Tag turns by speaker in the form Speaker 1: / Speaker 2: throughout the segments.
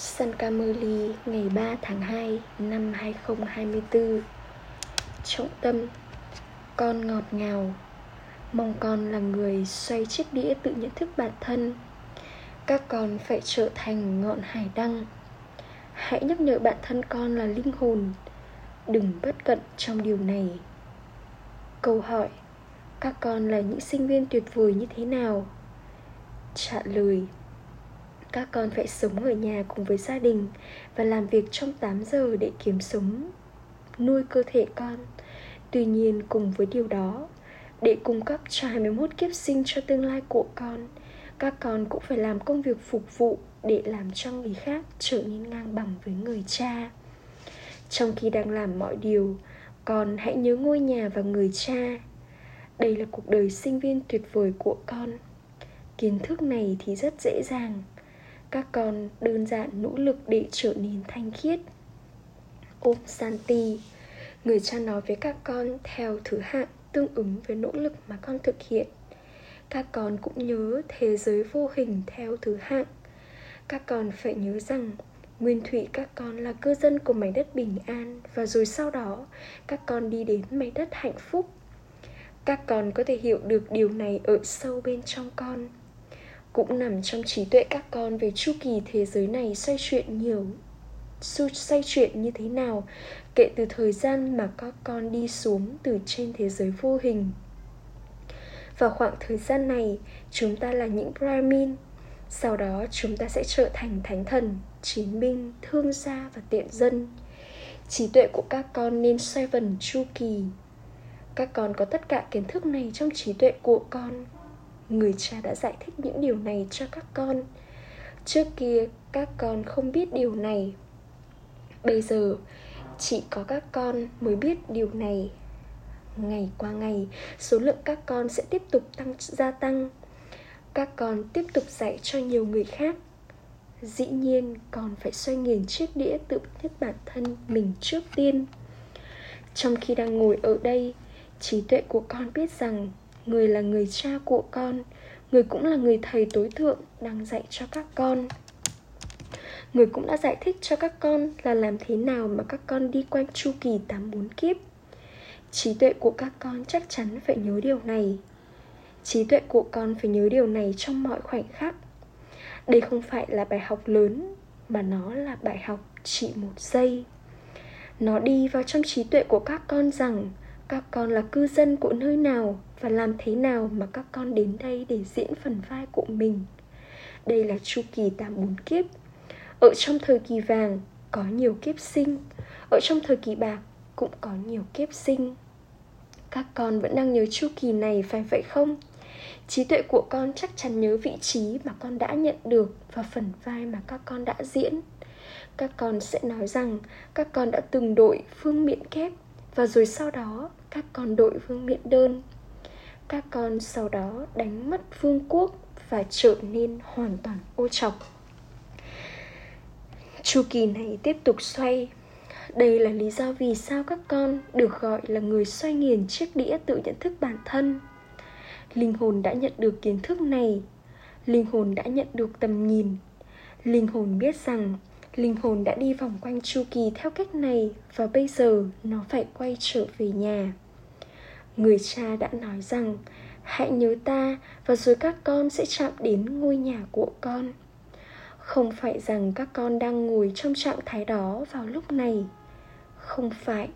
Speaker 1: San Cameli ngày 3 tháng 2 năm 2024 Trọng tâm, Con ngọt ngào. Mong con là người xoay chiếc đĩa tự nhận thức bản thân. Các con phải trở thành ngọn hải đăng. Hãy nhắc nhở bản thân con là linh hồn. Đừng bất cận trong điều này. Câu hỏi, Các con là những sinh viên tuyệt vời như thế nào? Trả lời các con phải sống ở nhà cùng với gia đình và làm việc trong 8 giờ để kiếm sống, nuôi cơ thể con. Tuy nhiên cùng với điều đó, để cung cấp cho 21 kiếp sinh cho tương lai của con, các con cũng phải làm công việc phục vụ để làm cho người khác trở nên ngang bằng với người cha. Trong khi đang làm mọi điều, con hãy nhớ ngôi nhà và người cha. Đây là cuộc đời sinh viên tuyệt vời của con. Kiến thức này thì rất dễ dàng, các con đơn giản nỗ lực để trở nên thanh khiết. Om Santi Người cha nói với các con theo thứ hạng tương ứng với nỗ lực mà con thực hiện. Các con cũng nhớ thế giới vô hình theo thứ hạng. Các con phải nhớ rằng, Nguyên thủy các con là cư dân của mảnh đất bình an Và rồi sau đó, các con đi đến mảnh đất hạnh phúc. Các con có thể hiểu được điều này ở sâu bên trong con cũng nằm trong trí tuệ các con về chu kỳ thế giới này xoay chuyển nhiều xoay chuyển như thế nào, kể từ thời gian mà các con đi xuống từ trên thế giới vô hình. Vào khoảng thời gian này, chúng ta là những brahmin. Sau đó, chúng ta sẽ trở thành thánh thần, chiến binh, thương gia và tiện dân. Trí tuệ của các con nên xoay vần chu kỳ. Các con có tất cả kiến thức này trong trí tuệ của con người cha đã giải thích những điều này cho các con. Trước kia, các con không biết điều này. Bây giờ, chỉ có các con mới biết điều này. Ngày qua ngày, số lượng các con sẽ tiếp tục tăng, gia tăng. Các con tiếp tục dạy cho nhiều người khác. Dĩ nhiên còn phải xoay nghiền chiếc đĩa tự nhất bản thân mình trước tiên. Trong khi đang ngồi ở đây, trí tuệ của con biết rằng người là người cha của con người cũng là người thầy tối thượng đang dạy cho các con người cũng đã giải thích cho các con là làm thế nào mà các con đi quanh chu kỳ 84 kiếp. Trí tuệ của các con chắc chắn phải nhớ điều này. Trí tuệ của con phải nhớ điều này trong mọi khoảnh khắc. Đây không phải là bài học lớn, mà nó là bài học chỉ một giây. Nó đi vào trong trí tuệ của các con rằng các con là cư dân của nơi nào và làm thế nào mà các con đến đây để diễn phần vai của mình? Đây là chu kỳ 84 kiếp. Ở trong thời kỳ vàng, có nhiều kiếp sinh. Ở trong thời kỳ bạc, cũng có nhiều kiếp sinh. Các con vẫn đang nhớ chu kỳ này, phải vậy không? Trí tuệ của con chắc chắn nhớ vị trí mà con đã nhận được và phần vai mà các con đã diễn. Các con sẽ nói rằng các con đã từng đội phương miện kép và rồi sau đó các con đội vương miện đơn. Các con sau đó đánh mất vương quốc và trở nên hoàn toàn ô trọc. Chu kỳ này tiếp tục xoay. Đây là lý do vì sao các con được gọi là người xoay nghiền chiếc đĩa tự nhận thức bản thân. Linh hồn đã nhận được kiến thức này. Linh hồn đã nhận được tầm nhìn. Linh hồn biết rằng linh hồn đã đi vòng quanh chu kỳ theo cách này và bây giờ nó phải quay trở về nhà. Người cha đã nói rằng, hãy nhớ ta và rồi các con sẽ chạm đến ngôi nhà của con. Không phải rằng các con đang ngồi trong trạng thái đó vào lúc này. Không phải.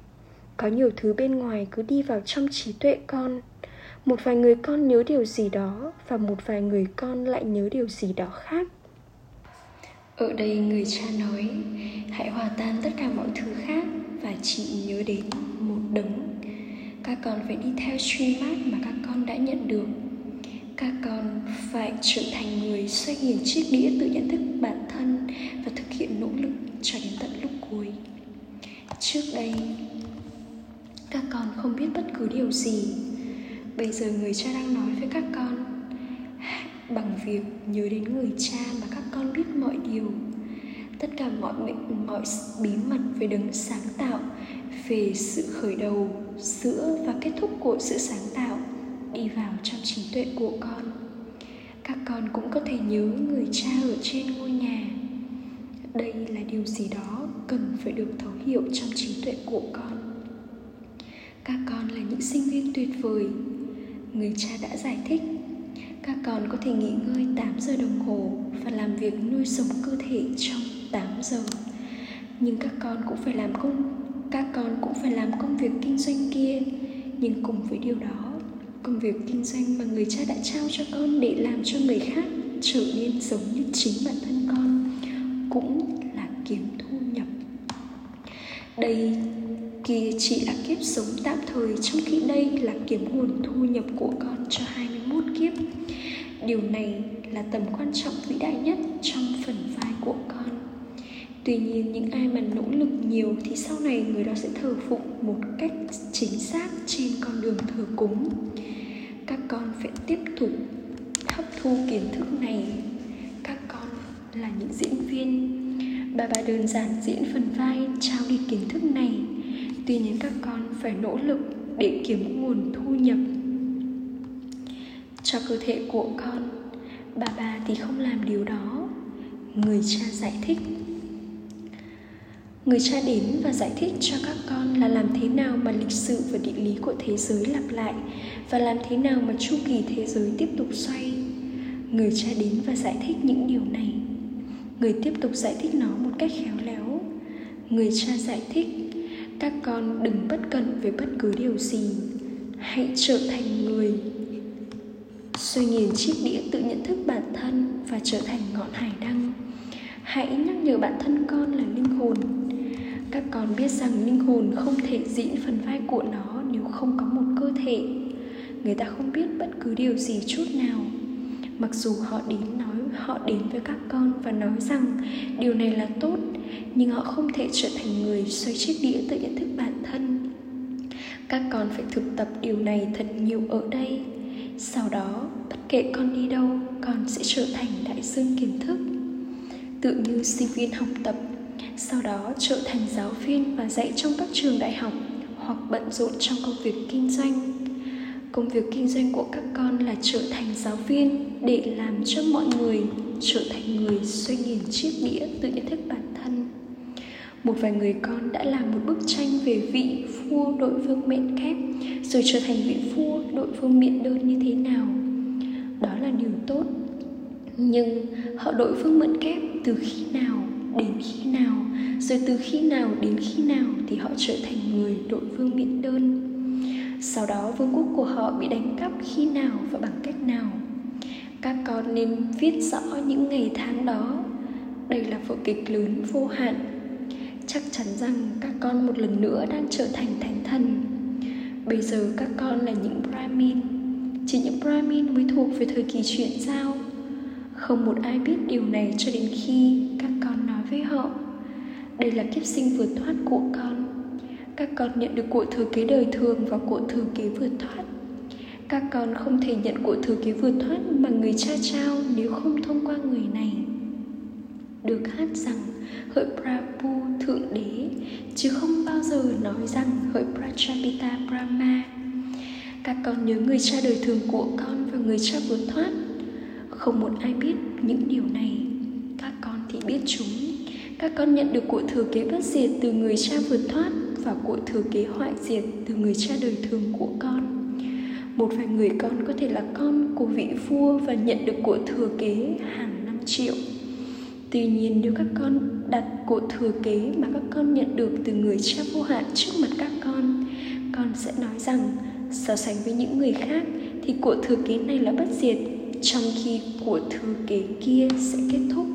Speaker 1: Có nhiều thứ bên ngoài cứ đi vào trong trí tuệ con. Một vài người con nhớ điều gì đó và một vài người con lại nhớ điều gì đó khác ở đây người cha nói, hãy hòa tan tất cả mọi thứ khác và chỉ nhớ đến một đấng. Các con phải đi theo truy mát mà các con đã nhận được. Các con phải trở thành người xoay nghiền chiếc đĩa tự nhận thức bản thân và thực hiện nỗ lực cho đến tận lúc cuối. Trước đây, các con không biết bất cứ điều gì. Bây giờ người cha đang nói với các con bằng việc nhớ đến người cha mà các con biết mọi điều. Tất cả mọi mọi bí mật về đấng sáng tạo, về sự khởi đầu giữa và kết thúc của sự sáng tạo đi vào trong trí tuệ của con. Các con cũng có thể nhớ người cha ở trên ngôi nhà. Đây là điều gì đó cần phải được thấu hiểu trong trí tuệ của con. Các con là những sinh viên tuyệt vời. Người cha đã giải thích các con có thể nghỉ ngơi 8 giờ đồng hồ và làm việc nuôi sống cơ thể trong 8 giờ. Nhưng các con cũng phải làm công, các con cũng phải làm công việc kinh doanh kia. Nhưng cùng với điều đó, công việc kinh doanh mà người cha đã trao cho con để làm cho người khác trở nên giống như chính bản thân con cũng là kiếm thu nhập. Đây, kia chỉ là kiếp sống tạm thời, trong khi đây là kiếm nguồn thu nhập của con cho hai điều này là tầm quan trọng vĩ đại nhất trong phần vai của con. Tuy nhiên, những ai mà nỗ lực nhiều thì sau này người đó sẽ thờ phụng một cách chính xác trên con đường thờ cúng. Các con phải tiếp tục hấp thu kiến thức này. Các con là những diễn viên. Bà bà đơn giản diễn phần vai, trao đi kiến thức này. Tuy nhiên, các con phải nỗ lực để kiếm nguồn thu nhập cho cơ thể của con. Bà bà thì không làm điều đó. Người cha giải thích. Người cha đến và giải thích cho các con là làm thế nào mà lịch sử và địa lý của thế giới lặp lại, và làm thế nào mà chu kỳ thế giới tiếp tục xoay. Người cha đến và giải thích những điều này. Người tiếp tục giải thích nó một cách khéo léo. Người cha giải thích, các con đừng bất cẩn về bất cứ điều gì. Hãy trở thành người xoay nghiền chiếc đĩa tự nhận thức bản thân và trở thành ngọn hải đăng. Hãy nhắc nhở bản thân con là linh hồn. Các con biết rằng linh hồn không thể diễn phần vai của nó nếu không có một cơ thể. Người ta không biết bất cứ điều gì chút nào. Mặc dù họ đến nói, họ đến với các con và nói rằng điều này là tốt, nhưng họ không thể trở thành người xoay chiếc đĩa tự nhận thức bản thân. Các con phải thực tập điều này thật nhiều ở đây. Sau đó kệ con đi đâu, con sẽ trở thành đại dương kiến thức. Tự như sinh viên học tập, sau đó trở thành giáo viên và dạy trong các trường đại học hoặc bận rộn trong công việc kinh doanh. Công việc kinh doanh của các con là trở thành giáo viên để làm cho mọi người trở thành người xoay nghiền chiếc đĩa tự nhận thức bản thân. Một vài người con đã làm một bức tranh về vị vua đội vương miện kép, rồi trở thành vị vua đội vương miện đơn như thế nào tốt. Nhưng họ đội vương mẫn kép từ khi nào đến khi nào, rồi từ khi nào đến khi nào thì họ trở thành người đội vương miễn đơn. Sau đó vương quốc của họ bị đánh cắp khi nào và bằng cách nào? Các con nên viết rõ những ngày tháng đó. Đây là vở kịch lớn vô hạn. Chắc chắn rằng các con một lần nữa đang trở thành thánh thần. Bây giờ các con là những brahmin chỉ những brahmin mới thuộc về thời kỳ chuyển giao. Không một ai biết điều này cho đến khi các con nói với họ, đây là kiếp sinh vượt thoát của con. Các con nhận được của thừa kế đời thường và của thừa kế vượt thoát. Các con không thể nhận của thừa kế vượt thoát mà người cha trao nếu không thông qua người này. Được hát rằng hỡi Prabhu Thượng Đế, chứ không bao giờ nói rằng hỡi Prachapita Brahma các con nhớ người cha đời thường của con và người cha vượt thoát. Không một ai biết những điều này. Các con thì biết chúng. Các con nhận được của thừa kế bất diệt từ người cha vượt thoát và của thừa kế hoại diệt từ người cha đời thường của con. Một vài người con có thể là con của vị vua và nhận được của thừa kế hàng năm triệu. Tuy nhiên, nếu các con đặt của thừa kế mà các con nhận được từ người cha vô hạn trước mặt các con con sẽ nói rằng so sánh với những người khác thì của thừa kế này là bất diệt trong khi của thừa kế kia sẽ kết thúc.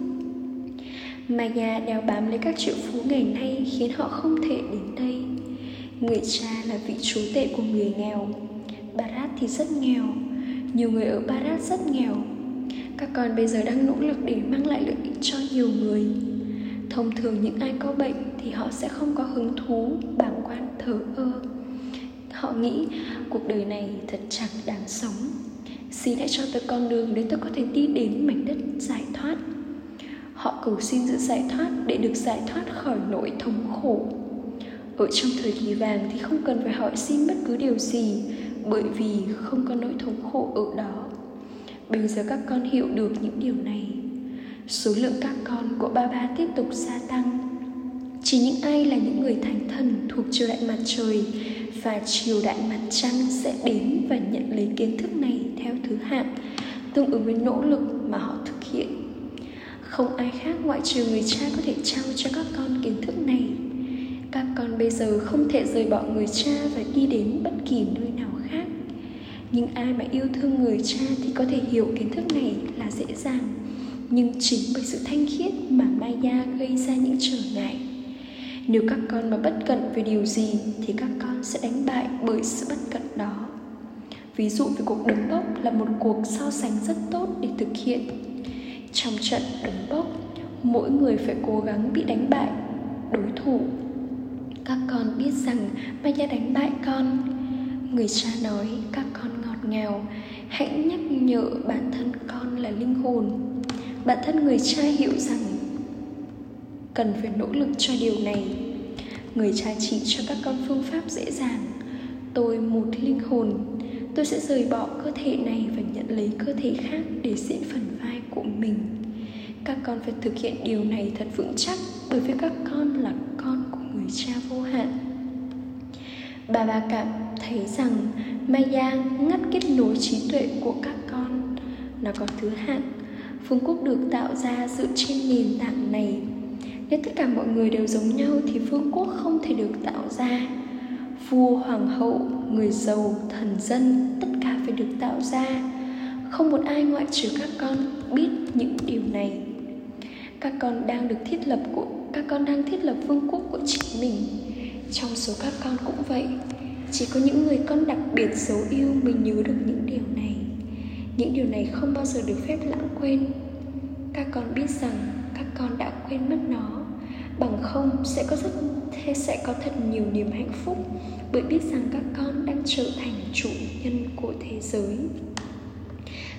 Speaker 1: Maya đeo bám lấy các triệu phú ngày nay khiến họ không thể đến đây. Người cha là vị chúa tệ của người nghèo. Barat thì rất nghèo. Nhiều người ở Barat rất nghèo. Các con bây giờ đang nỗ lực để mang lại lợi ích cho nhiều người. Thông thường những ai có bệnh thì họ sẽ không có hứng thú, bàng quan, thờ ơ. Họ nghĩ cuộc đời này thật chẳng đáng sống. Xin hãy cho tôi con đường để tôi có thể đi đến mảnh đất giải thoát. Họ cầu xin sự giải thoát để được giải thoát khỏi nỗi thống khổ. Ở trong thời kỳ vàng thì không cần phải hỏi xin bất cứ điều gì, bởi vì không có nỗi thống khổ ở đó. Bây giờ các con hiểu được những điều này. Số lượng các con của ba ba tiếp tục gia tăng. Chỉ những ai là những người thánh thần thuộc triều đại mặt trời và triều đại mặt trăng sẽ đến và nhận lấy kiến thức này theo thứ hạng, tương ứng với nỗ lực mà họ thực hiện. Không ai khác ngoại trừ người cha có thể trao cho các con kiến thức này. Các con bây giờ không thể rời bỏ người cha và đi đến bất kỳ nơi nào khác. Nhưng ai mà yêu thương người cha thì có thể hiểu kiến thức này là dễ dàng, nhưng chính bởi sự thanh khiết mà Maya gây ra những trở ngại nếu các con mà bất cẩn về điều gì thì các con sẽ đánh bại bởi sự bất cẩn đó. Ví dụ về cuộc đấm bốc là một cuộc so sánh rất tốt để thực hiện. Trong trận đấm bốc mỗi người phải cố gắng bị đánh bại, đối thủ. Các con biết rằng maya đánh bại con. Người cha nói, các con ngọt ngào, hãy nhắc nhở bản thân con là linh hồn. Bản thân người cha hiểu rằng cần phải nỗ lực cho điều này. Người cha chỉ cho các con phương pháp dễ dàng. Tôi một linh hồn. Tôi sẽ rời bỏ cơ thể này và nhận lấy cơ thể khác để diễn phần vai của mình. Các con phải thực hiện điều này thật vững chắc, bởi vì các con là con của người cha vô hạn. Bà bà cảm thấy rằng maya ngắt kết nối trí tuệ của các con. Nó có thứ hạng. Phương quốc được tạo ra dựa trên nền tảng này nếu tất cả mọi người đều giống nhau thì vương quốc không thể được tạo ra. Vua, hoàng hậu, người giàu, thần dân, tất cả phải được tạo ra. Không một ai ngoại trừ các con biết những điều này. Các con đang được thiết lập của, các con đang thiết lập vương quốc của chính mình. Trong số các con cũng vậy, chỉ có những người con đặc biệt dấu yêu mình nhớ được những điều này. Những điều này không bao giờ được phép lãng quên các con biết rằng các con đã quên mất nó. Bằng không, sẽ có rất, thế sẽ có thật nhiều niềm hạnh phúc bởi biết rằng các con đang trở thành chủ nhân của thế giới.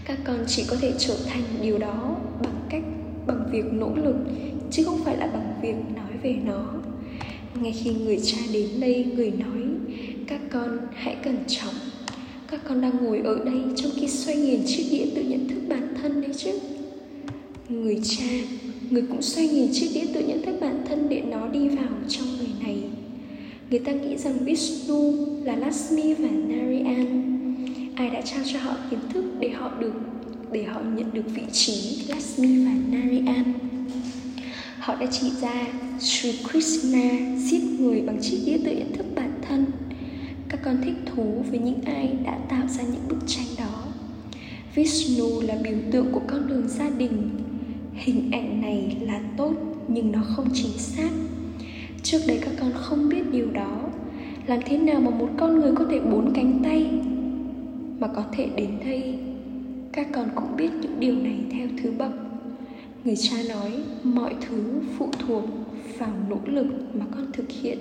Speaker 1: Các con chỉ có thể trở thành điều đó bằng cách, bằng việc nỗ lực, chứ không phải là bằng việc nói về nó. Ngay khi người cha đến đây, người nói, các con hãy cẩn trọng. Các con đang ngồi ở đây trong khi xoay nghiền chiếc đĩa tự nhận thức bản thân đấy chứ người cha, người cũng xoay nhìn chiếc đĩa tự nhận thức bản thân để nó đi vào trong người này. Người ta nghĩ rằng Vishnu là Lakshmi và Narayan. Ai đã trao cho họ kiến thức để họ được, để họ nhận được vị trí Lakshmi và Narayan? Họ đã chỉ ra Sri Krishna giết người bằng chiếc đĩa tự nhận thức bản thân. Các con thích thú với những ai đã tạo ra những bức tranh đó. Vishnu là biểu tượng của con đường gia đình hình ảnh này là tốt, nhưng nó không chính xác. Trước đây các con không biết điều đó. Làm thế nào mà một con người có thể bốn cánh tay mà có thể đến đây? Các con cũng biết những điều này theo thứ bậc. Người cha nói, mọi thứ phụ thuộc vào nỗ lực mà con thực hiện.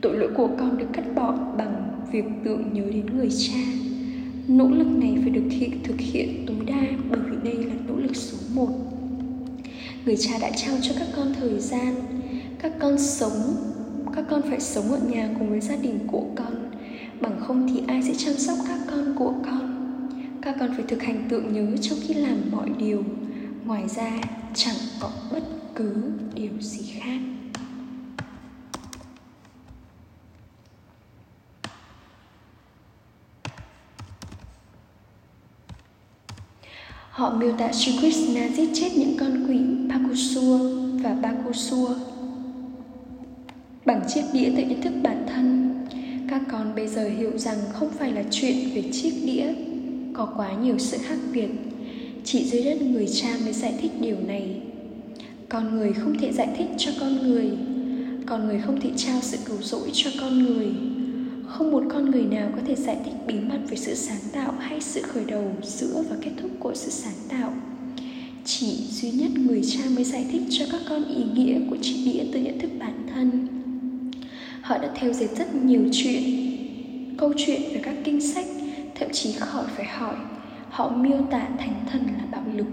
Speaker 1: Tội lỗi của con được cắt bỏ bằng việc tưởng nhớ đến người cha. Nỗ lực này phải được thực hiện tối đa bởi vì đây là nỗ lực số một người cha đã trao cho các con thời gian. Các con sống, các con phải sống ở nhà cùng với gia đình của con. Bằng không thì ai sẽ chăm sóc các con của con? Các con phải thực hành tượng nhớ trong khi làm mọi điều. Ngoài ra, chẳng có bất cứ điều gì khác. Họ miêu tả Sri Krishna giết chết những con quỷ Pakusua và Bakusua bằng chiếc đĩa tự ý thức bản thân. Các con bây giờ hiểu rằng không phải là chuyện về chiếc đĩa, có quá nhiều sự khác biệt. Chỉ dưới đất người cha mới giải thích điều này. Con người không thể giải thích cho con người, con người không thể trao sự cứu rỗi cho con người không một con người nào có thể giải thích bí mật về sự sáng tạo hay sự khởi đầu giữa và kết thúc của sự sáng tạo. Chỉ duy nhất người cha mới giải thích cho các con ý nghĩa của chiếc đĩa từ nhận thức bản thân. Họ đã theo dệt rất nhiều chuyện, câu chuyện về các kinh sách, thậm chí khỏi phải hỏi, họ miêu tả thánh thần là bạo lực.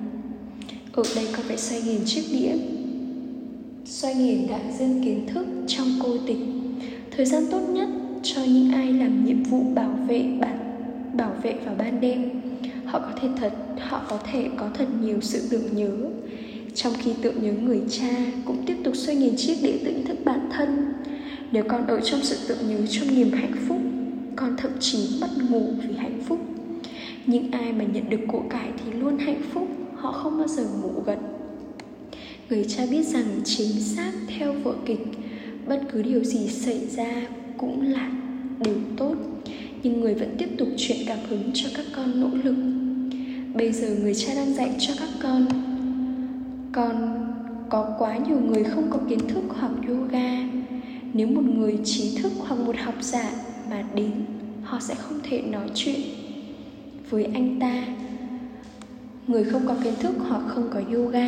Speaker 1: Ở đây có phải xoay nghiền chiếc đĩa, xoay nghiền đại dương kiến thức trong cô tịch. Thời gian tốt nhất cho những ai làm nhiệm vụ bảo vệ bản bảo vệ vào ban đêm. Họ có thể thật, họ có thể có thật nhiều sự tưởng nhớ. Trong khi tưởng nhớ người cha cũng tiếp tục xoay nghìn chiếc đĩa tự thức bản thân. Nếu con ở trong sự tưởng nhớ trong niềm hạnh phúc, con thậm chí mất ngủ vì hạnh phúc. Những ai mà nhận được của cải thì luôn hạnh phúc, họ không bao giờ ngủ gật. Người cha biết rằng chính xác theo vở kịch, bất cứ điều gì xảy ra cũng là điều tốt. Nhưng người vẫn tiếp tục truyền cảm hứng cho các con nỗ lực. Bây giờ người cha đang dạy cho các con con có quá nhiều người không có kiến thức hoặc yoga. Nếu một người trí thức hoặc một học giả mà đến, họ sẽ không thể nói chuyện với anh ta. Người không có kiến thức hoặc không có yoga.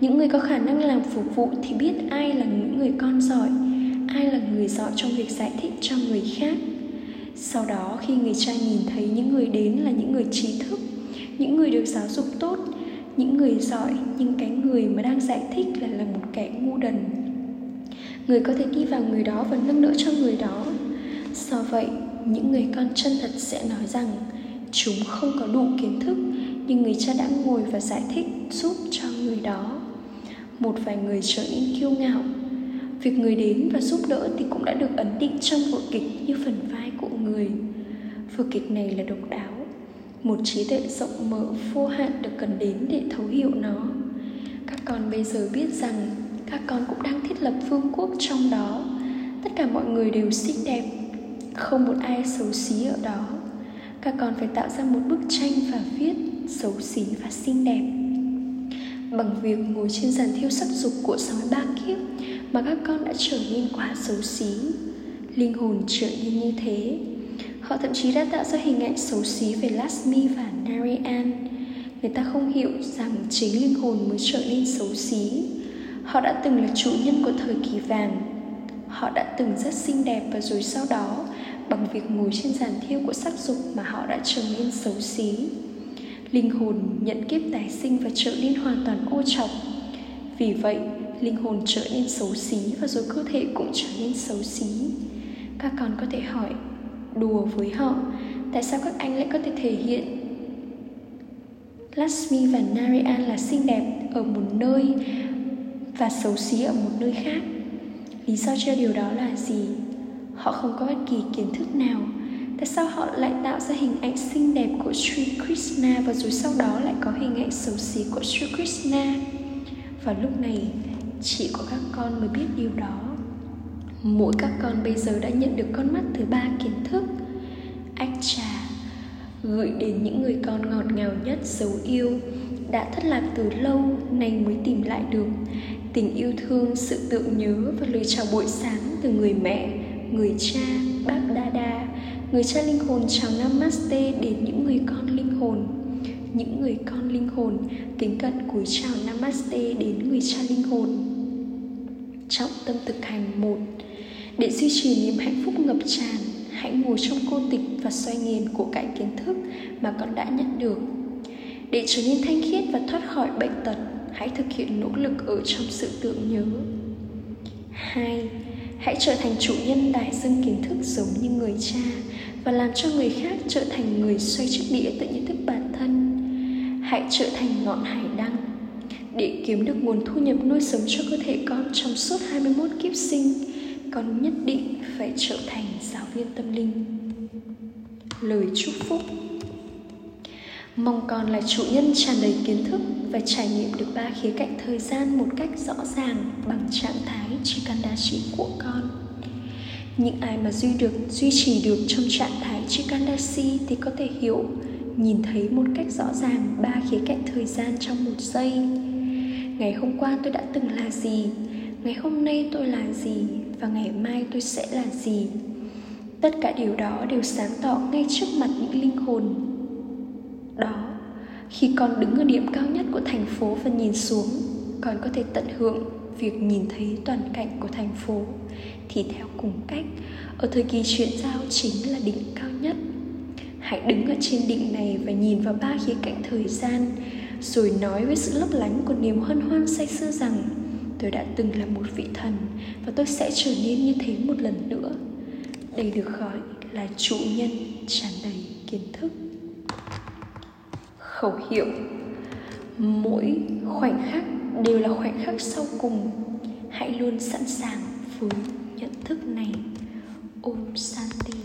Speaker 1: Những người có khả năng làm phục vụ thì biết ai là những người con giỏi ai là người giỏi trong việc giải thích cho người khác. Sau đó, khi người cha nhìn thấy những người đến là những người trí thức, những người được giáo dục tốt, những người giỏi nhưng cái người mà đang giải thích lại là một kẻ ngu đần. Người có thể đi vào người đó và nâng đỡ cho người đó. Do vậy, những người con chân thật sẽ nói rằng, chúng không có đủ kiến thức, nhưng người cha đã ngồi và giải thích giúp cho người đó. Một vài người trở nên kiêu ngạo việc người đến và giúp đỡ thì cũng đã được ấn định trong vở kịch như phần vai của người. Vở kịch này là độc đáo, một trí tuệ rộng mở vô hạn được cần đến để thấu hiểu nó. Các con bây giờ biết rằng các con cũng đang thiết lập vương quốc trong đó. Tất cả mọi người đều xinh đẹp, không một ai xấu xí ở đó. Các con phải tạo ra một bức tranh và viết xấu xí và xinh đẹp. Bằng việc ngồi trên giàn thiêu sắc dục của sói ba kiếp mà các con đã trở nên quá xấu xí, linh hồn trở nên như thế. Họ thậm chí đã tạo ra hình ảnh xấu xí về Lasmi và Narayan. Người ta không hiểu rằng chính linh hồn mới trở nên xấu xí. Họ đã từng là chủ nhân của thời kỳ vàng. Họ đã từng rất xinh đẹp và rồi sau đó, bằng việc ngồi trên giàn thiêu của sắc dục mà họ đã trở nên xấu xí. Linh hồn nhận kiếp tái sinh và trở nên hoàn toàn ô trọc. Vì vậy linh hồn trở nên xấu xí và rồi cơ thể cũng trở nên xấu xí. Các con có thể hỏi, đùa với họ, tại sao các anh lại có thể thể hiện? Lakshmi và Narayan là xinh đẹp ở một nơi và xấu xí ở một nơi khác. Lý do cho điều đó là gì? Họ không có bất kỳ kiến thức nào. Tại sao họ lại tạo ra hình ảnh xinh đẹp của Sri Krishna và rồi sau đó lại có hình ảnh xấu xí của Sri Krishna? Và lúc này chỉ có các con mới biết điều đó. Mỗi các con bây giờ đã nhận được con mắt thứ ba kiến thức. Ách trà gửi đến những người con ngọt ngào nhất dấu yêu đã thất lạc từ lâu nay mới tìm lại được. Tình yêu thương, sự tưởng nhớ và lời chào buổi sáng từ người mẹ, người cha, bác đa đa người cha linh hồn chào namaste đến những người con linh hồn. Những người con linh hồn kính cận cúi chào namaste đến người cha linh hồn trọng tâm thực hành. Một, để duy trì niềm hạnh phúc ngập tràn, hãy ngồi trong cô tịch và xoay nghiền của cải kiến thức mà con đã nhận được. Để trở nên thanh khiết và thoát khỏi bệnh tật, hãy thực hiện nỗ lực ở trong sự tưởng nhớ. Hai, hãy trở thành chủ nhân đại dương kiến thức giống như người cha và làm cho người khác trở thành người xoay chiếc đĩa tự nhận thức bản thân. Hãy trở thành ngọn hải đăng để kiếm được nguồn thu nhập nuôi sống cho cơ thể con trong suốt 21 kiếp sinh, con nhất định phải trở thành giáo viên tâm linh. Lời chúc phúc. Mong con là chủ nhân tràn đầy kiến thức và trải nghiệm được ba khía cạnh thời gian một cách rõ ràng bằng trạng thái Chikandashi của con. Những ai mà duy được, duy trì được trong trạng thái Chikandashi thì có thể hiểu, nhìn thấy một cách rõ ràng ba khía cạnh thời gian trong một giây ngày hôm qua tôi đã từng là gì? Ngày hôm nay tôi là gì? Và ngày mai tôi sẽ là gì? Tất cả điều đó đều sáng tỏ ngay trước mặt những linh hồn. Đó, khi con đứng ở điểm cao nhất của thành phố và nhìn xuống, con có thể tận hưởng việc nhìn thấy toàn cảnh của thành phố. Thì theo cùng cách, ở thời kỳ chuyển giao chính là đỉnh cao nhất. Hãy đứng ở trên đỉnh này và nhìn vào ba khía cạnh thời gian rồi nói với sự lấp lánh của niềm hân hoan say sưa rằng, tôi đã từng là một vị thần và tôi sẽ trở nên như thế một lần nữa. Đây được gọi là chủ nhân tràn đầy kiến thức. Khẩu hiệu. Mỗi khoảnh khắc đều là khoảnh khắc sau cùng. Hãy luôn sẵn sàng với nhận thức này. Ôm santi